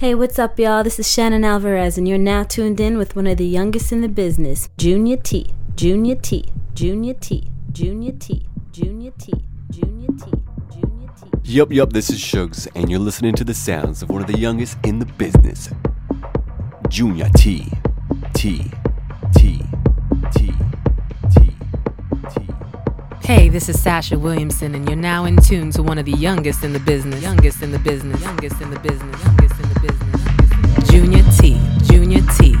Hey, what's up, y'all? This is Shannon Alvarez, and you're now tuned in with one of the youngest in the business, Junior T. Junior T. Junior T. Junior T. Junior T. Junior T. Junior T. Yup, yup, this is Shugs, and you're listening to the sounds of one of the youngest in the business, Junior T. T. T. T. T. T. Hey, this is Sasha Williamson, and you're now in tune to one of the youngest in the business. Youngest in the business. Youngest in the business. Youngest in the business. Junior T. Junior T.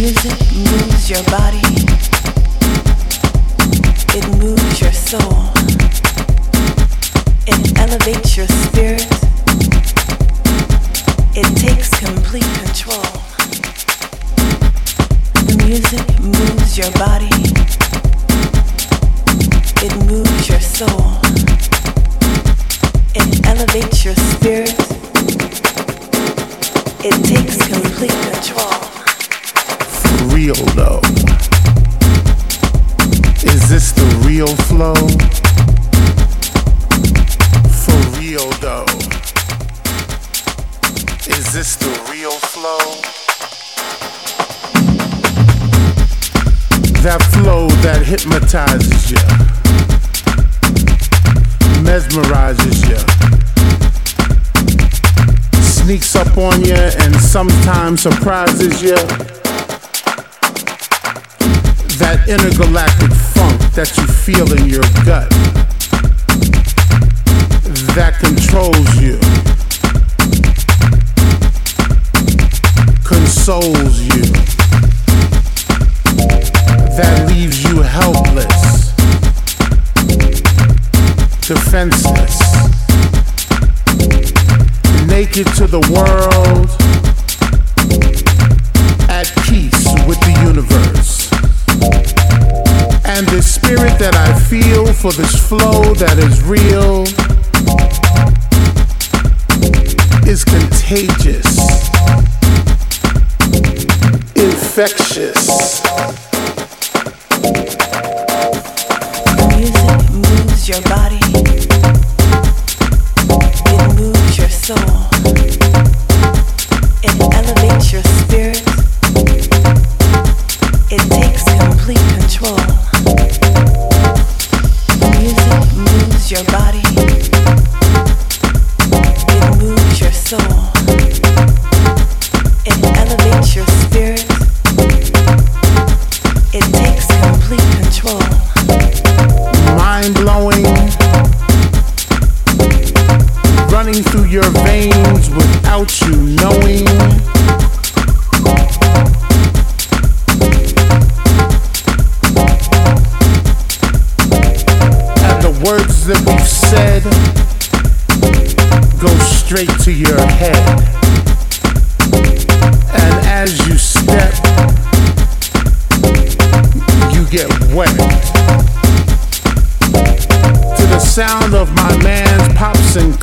Music moves your body. It moves your soul. It elevates your spirit. It takes complete control. The music moves your body. Surprises you. That intergalactic funk that you feel in your gut. That controls you, consoles you, that leaves you helpless, defenseless, naked to the world at peace with the universe. And the spirit that I feel for this flow that is real is contagious, infectious. Your body,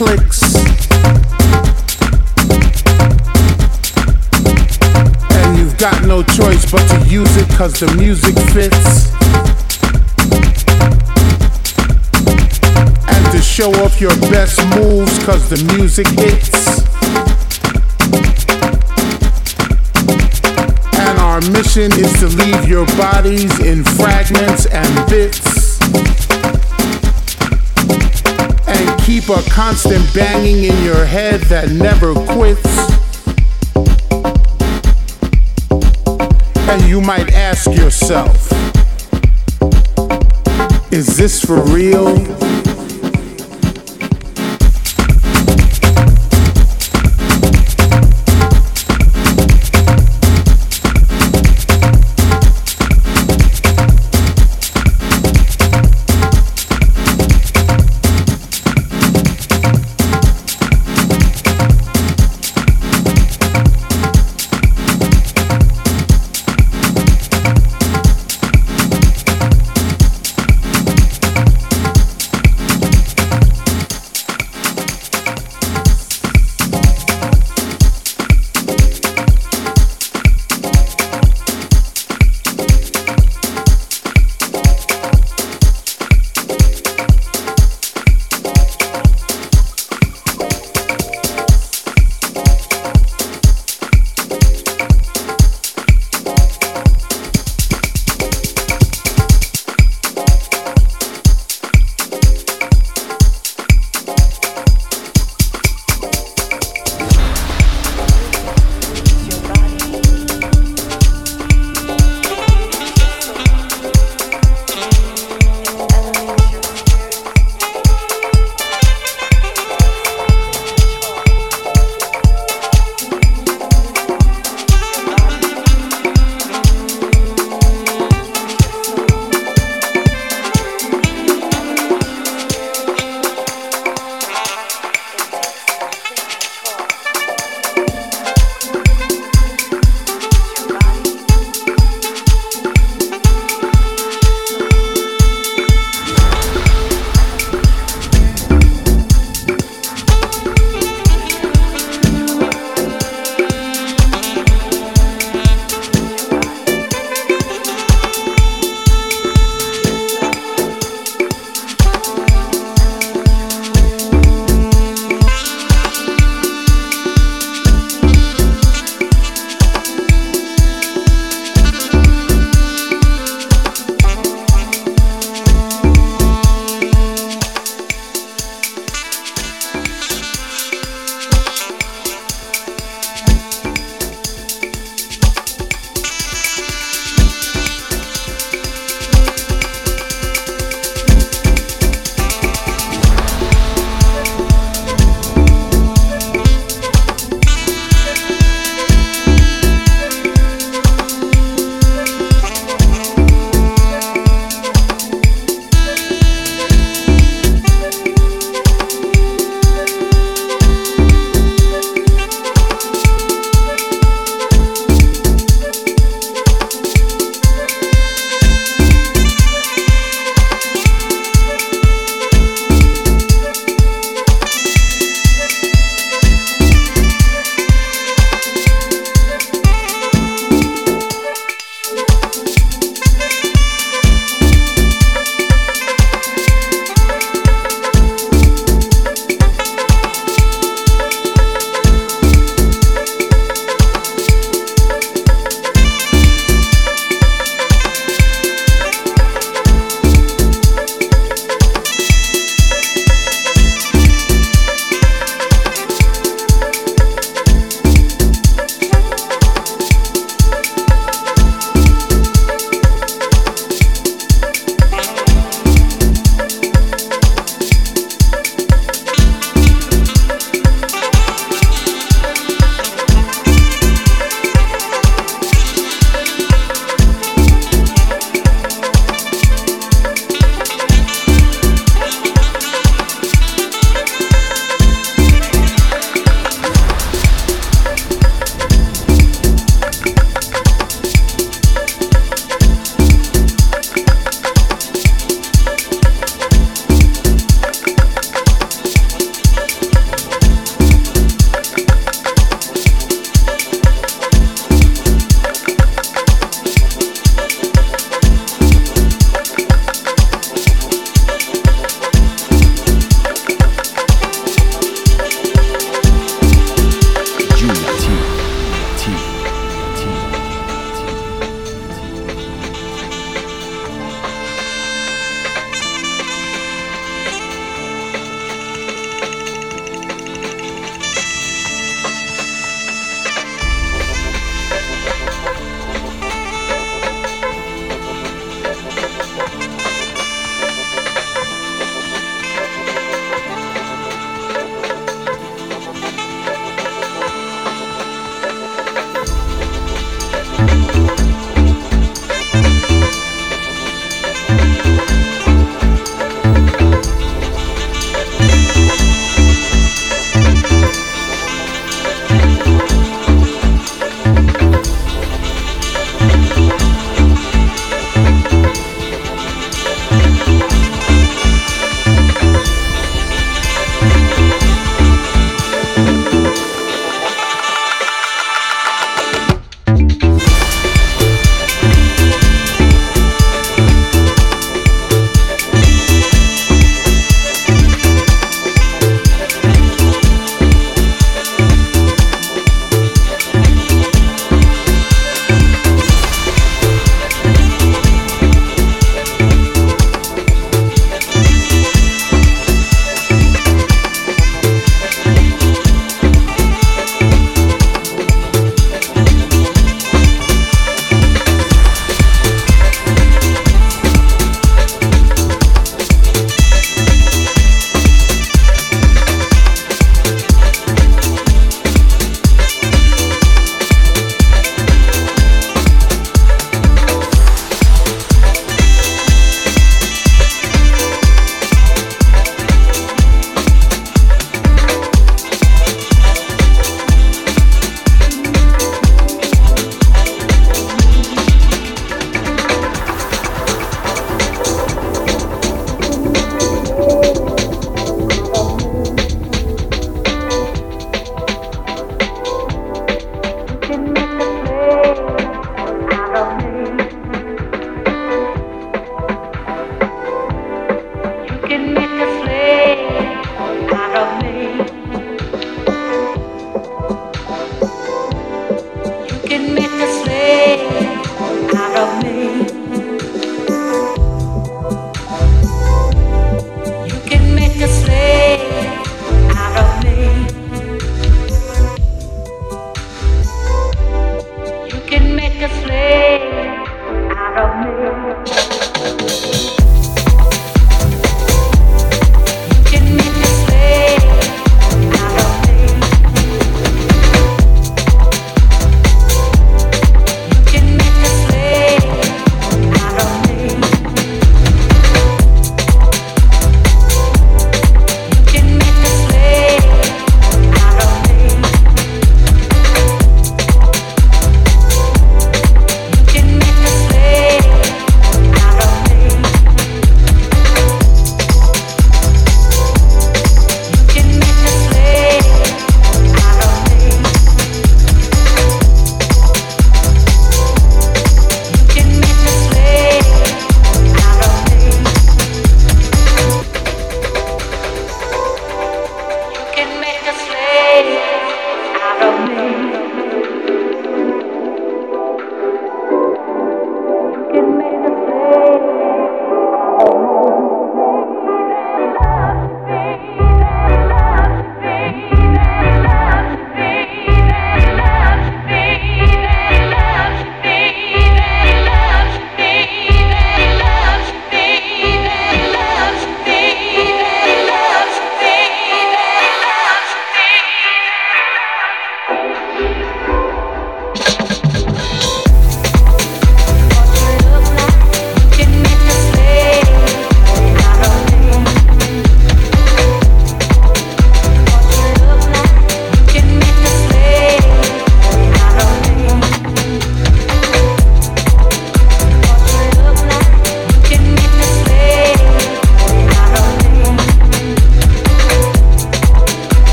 And you've got no choice but to use it cause the music fits. And to show off your best moves cause the music hits. And our mission is to leave your bodies in fragments and bits. A constant banging in your head that never quits. And you might ask yourself, is this for real?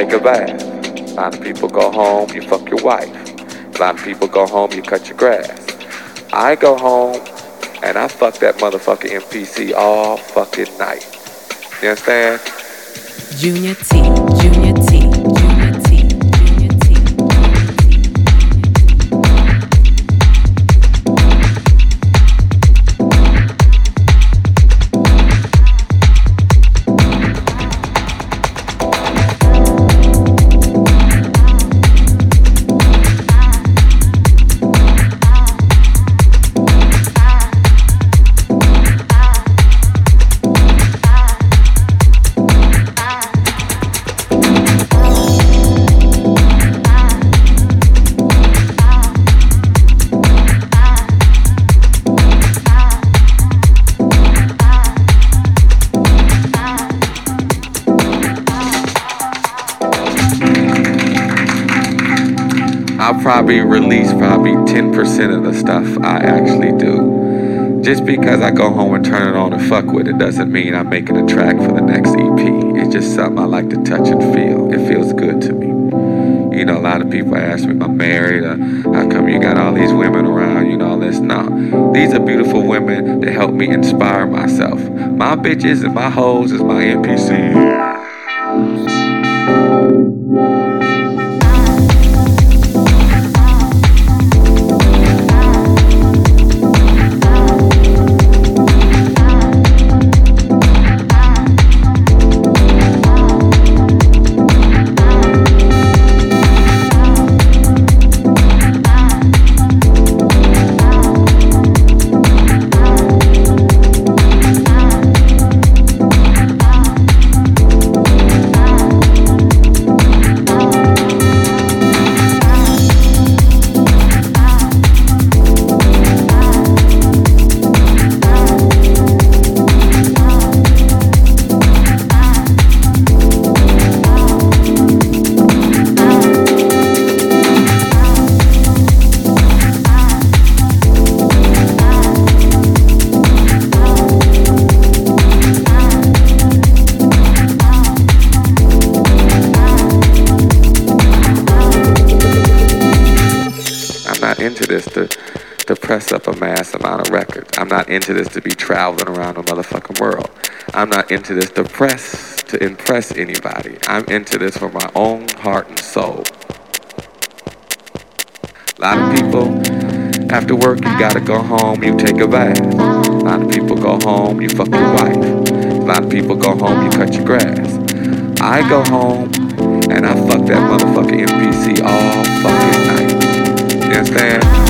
Take a bath. A lot of people go home, you fuck your wife. A lot of people go home, you cut your grass. I go home and I fuck that motherfucking MPC all fucking night. You understand? Junior T, because I go home and turn it on and fuck with it doesn't mean I'm making a track for the next EP. It's just something I like to touch and feel. It feels good to me. You know, a lot of people ask me I'm married or how come you got all these women around, you know, all this. No, these are beautiful women that help me inspire myself. My bitches and my hoes is my MPC. Into this to be traveling around the motherfucking world. I'm not into this to press to impress anybody. I'm into this for my own heart and soul. A lot of people, after work, you gotta go home, you take a bath. A lot of people go home, you fuck your wife. A lot of people go home, you cut your grass. I go home and I fuck that motherfucking MPC all fucking night. You understand?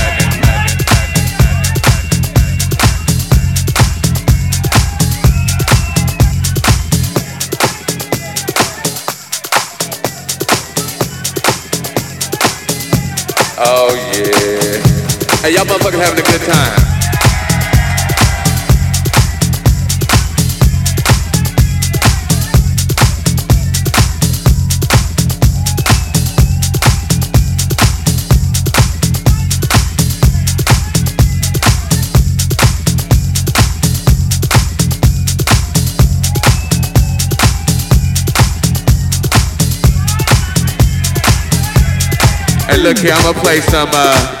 Hey, y'all motherfuckers having a good time. Hey, look here, I'm gonna play some, uh,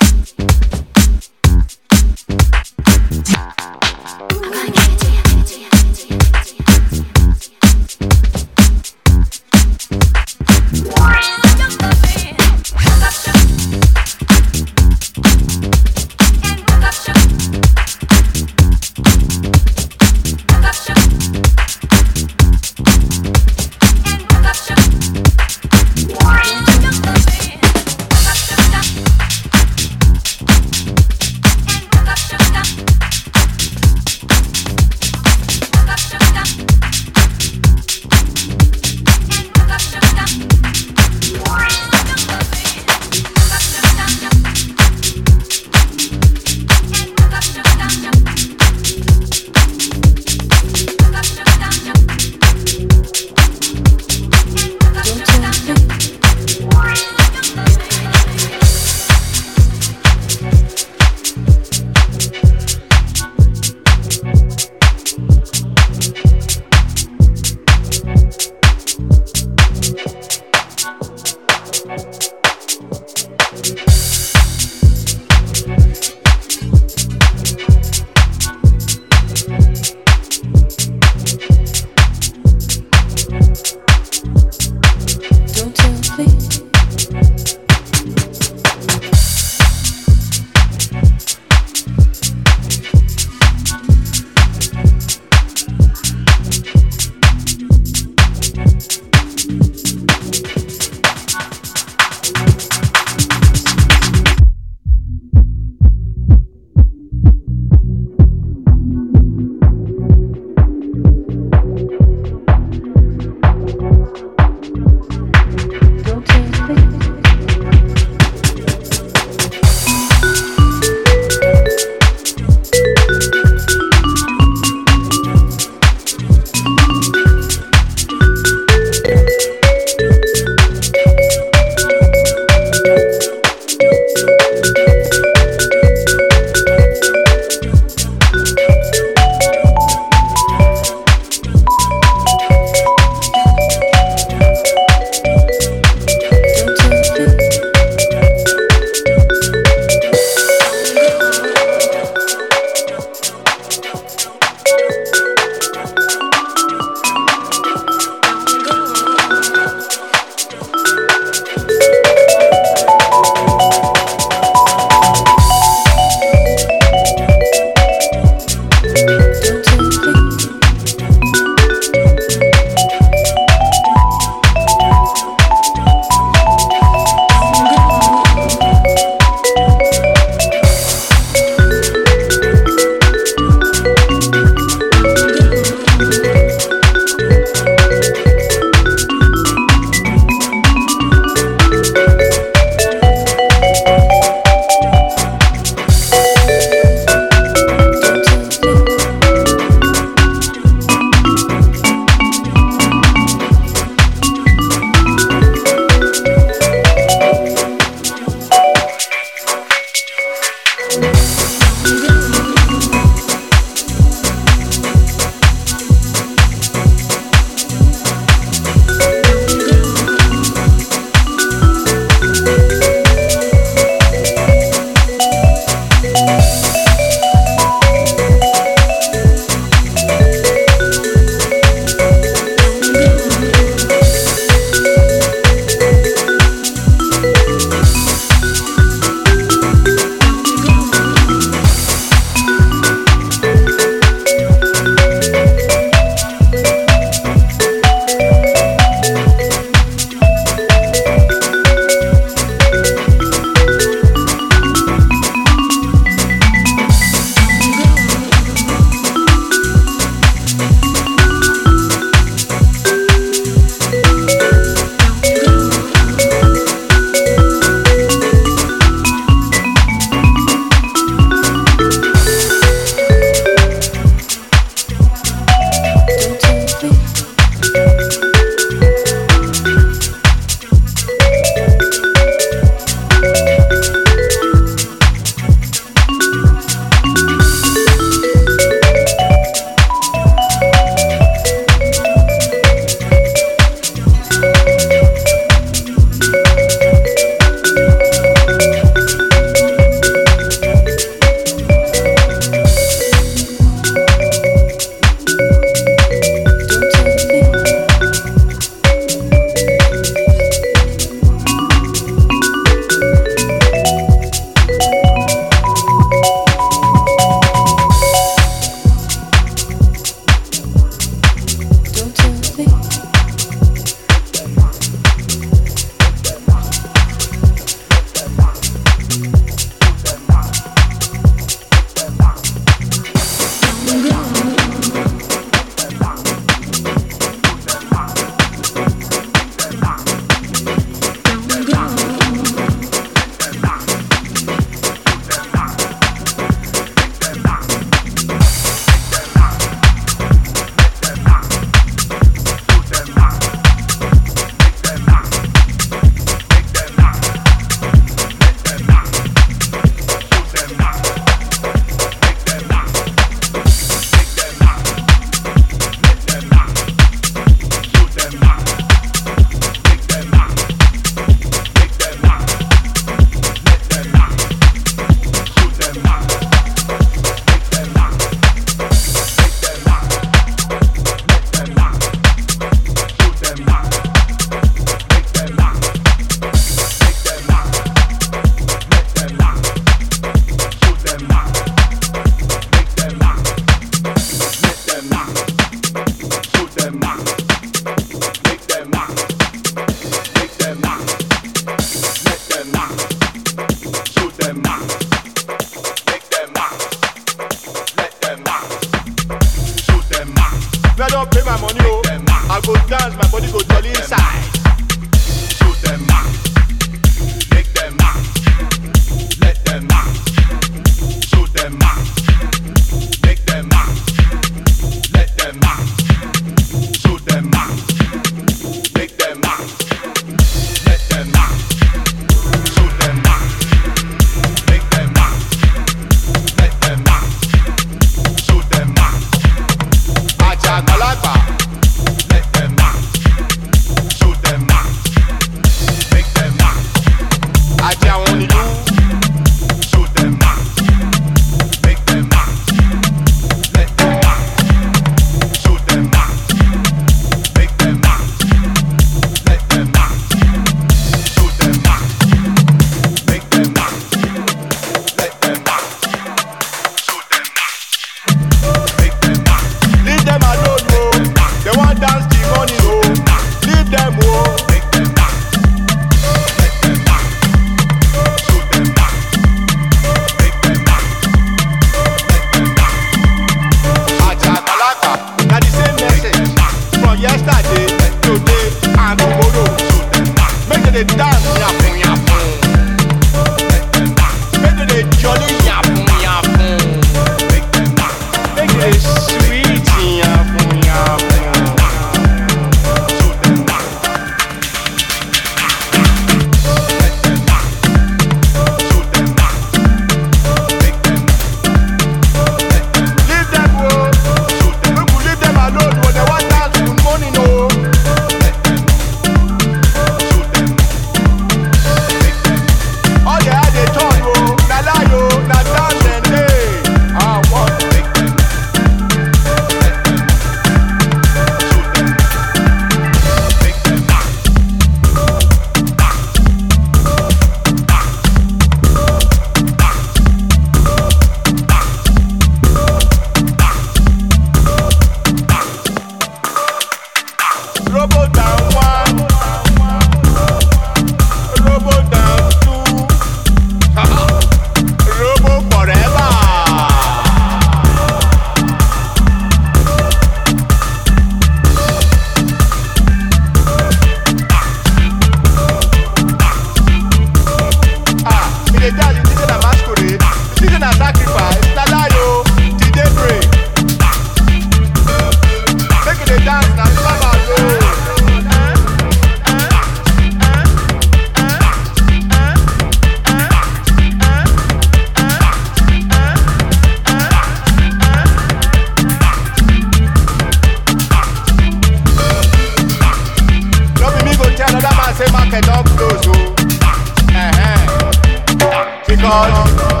Drink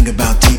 think about